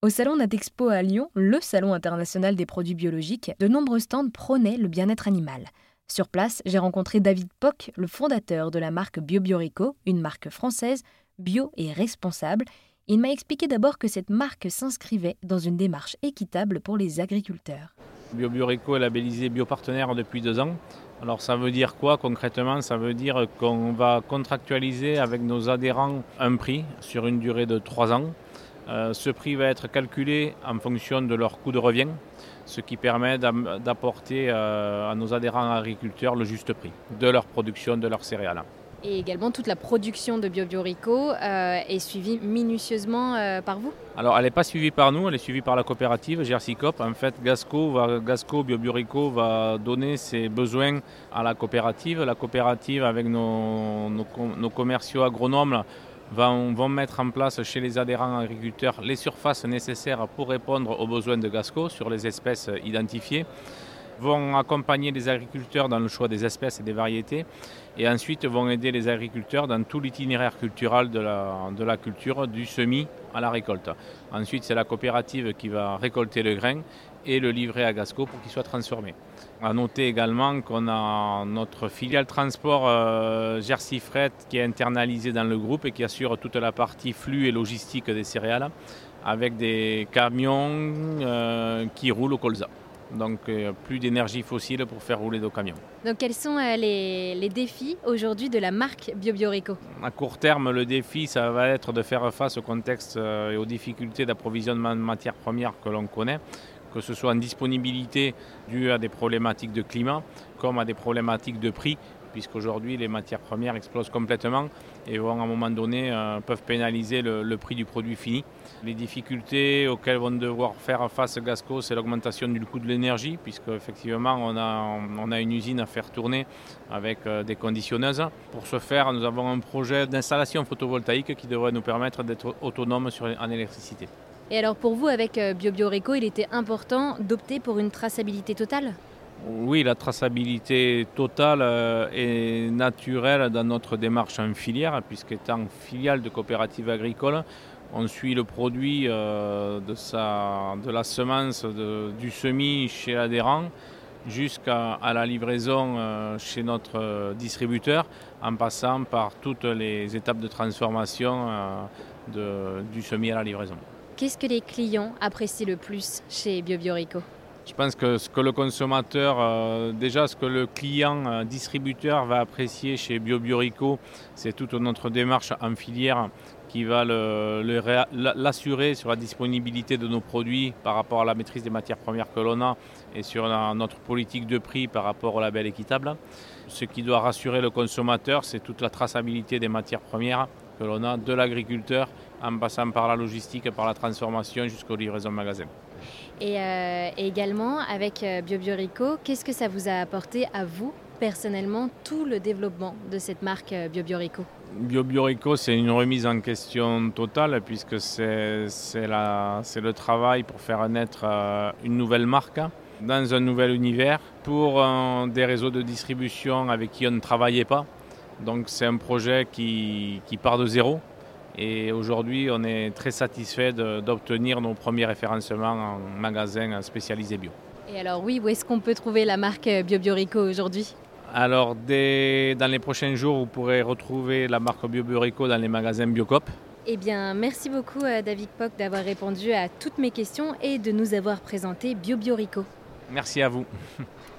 Au salon Natexpo à Lyon, le salon international des produits biologiques, de nombreux stands prônaient le bien-être animal. Sur place, j'ai rencontré David Pock, le fondateur de la marque BioBiorico, une marque française bio et responsable. Il m'a expliqué d'abord que cette marque s'inscrivait dans une démarche équitable pour les agriculteurs. BioBiorico est labellisé biopartenaire depuis deux ans. Alors ça veut dire quoi concrètement? Ça veut dire qu'on va contractualiser avec nos adhérents un prix sur une durée de trois ans euh, ce prix va être calculé en fonction de leur coût de revient, ce qui permet d'apporter euh, à nos adhérents agriculteurs le juste prix de leur production, de leurs céréales. Et également, toute la production de BioBiorico euh, est suivie minutieusement par vous? Alors, elle n'est pas suivie par nous, elle est suivie par la coopérative Gersicop. En fait, Gasco, va, Gasco BioBiorico va donner ses besoins à la coopérative. La coopérative, avec nos, nos commerciaux agronomes, vont, mettre en place chez les adhérents agriculteurs les surfaces nécessaires pour répondre aux besoins de Gasco sur les espèces identifiées, vont accompagner les agriculteurs dans le choix des espèces et des variétés, et ensuite vont aider les agriculteurs dans tout l'itinéraire culturel de la, de la culture, du semis à la récolte. Ensuite, c'est la coopérative qui va récolter le grain et le livrer à Gasco pour qu'il soit transformé. À noter également qu'on a notre filiale transport euh, Jersey Fret qui est internalisée dans le groupe et qui assure toute la partie flux et logistique des céréales avec des camions euh, qui roulent au colza. Donc euh, plus d'énergie fossile pour faire rouler nos camions. Donc quels sont les, les, défis aujourd'hui de la marque BioBiorico À court terme, le défi, ça va être de faire face au contexte et aux difficultés d'approvisionnement de matières premières que l'on connaît que ce soit en disponibilité due à des problématiques de climat comme à des problématiques de prix, puisqu'aujourd'hui les matières premières explosent complètement et vont à un moment donné euh, peuvent pénaliser le, prix du produit fini. Les difficultés auxquelles vont devoir faire face Gasco, c'est l'augmentation du coût de l'énergie, puisque effectivement on a, une usine à faire tourner avec euh, des conditionneuses. Pour ce faire, nous avons un projet d'installation photovoltaïque qui devrait nous permettre d'être autonomes en électricité. Et alors pour vous, avec euh, BioBioReco, il était important d'opter pour une traçabilité totale? Oui, la traçabilité totale euh, est naturelle dans notre démarche en filière, puisqu'étant filiale de coopérative agricole, on suit le produit euh, de, sa, de la semence du semis chez l'adhérent jusqu'à la livraison chez notre distributeur, en passant par toutes les étapes de transformation du semis à la livraison. Qu'est-ce que les clients apprécient le plus chez BioBiorico je pense que ce que le consommateur, euh, déjà ce que le client euh, distributeur va apprécier chez BioBiorico, c'est toute notre démarche en filière qui va l'assurer sur la disponibilité de nos produits par rapport à la maîtrise des matières premières que l'on a et sur notre politique de prix par rapport au label équitable. Ce qui doit rassurer le consommateur, c'est toute la traçabilité des matières premières que l'on a de l'agriculteur en passant par la logistique, par la transformation jusqu'aux livraisons magasin. Et, euh, également, avec euh, BioBiorico, qu'est-ce que ça vous a apporté à vous, personnellement, tout le développement de cette marque euh, BioBiorico? BioBiorico, c'est une remise en question totale, puisque c'est le travail pour faire naître une nouvelle marque dans un nouvel univers pour des réseaux de distribution avec qui on ne travaillait pas. Donc c'est un projet qui, qui part de zéro, et aujourd'hui, on est très satisfait d'obtenir nos premiers référencements en magasin spécialisé bio. Et alors oui, où est-ce qu'on peut trouver la marque BioBiorico aujourd'hui? Alors, dès, dans les prochains jours, vous pourrez retrouver la marque BioBiorico dans les magasins Biocop. Eh bien, merci beaucoup euh, David Pock d'avoir répondu à toutes mes questions et de nous avoir présenté BioBiorico. Merci à vous.